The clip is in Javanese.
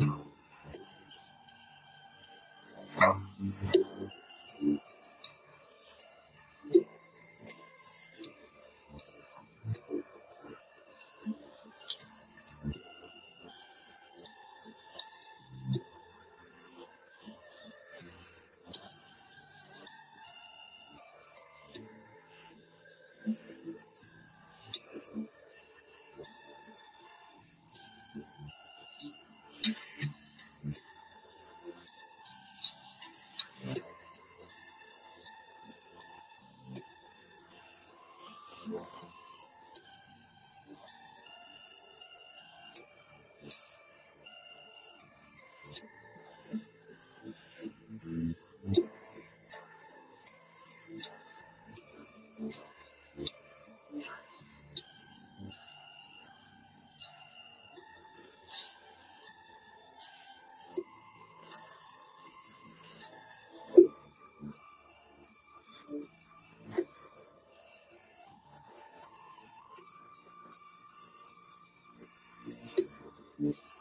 you. Mm-hmm.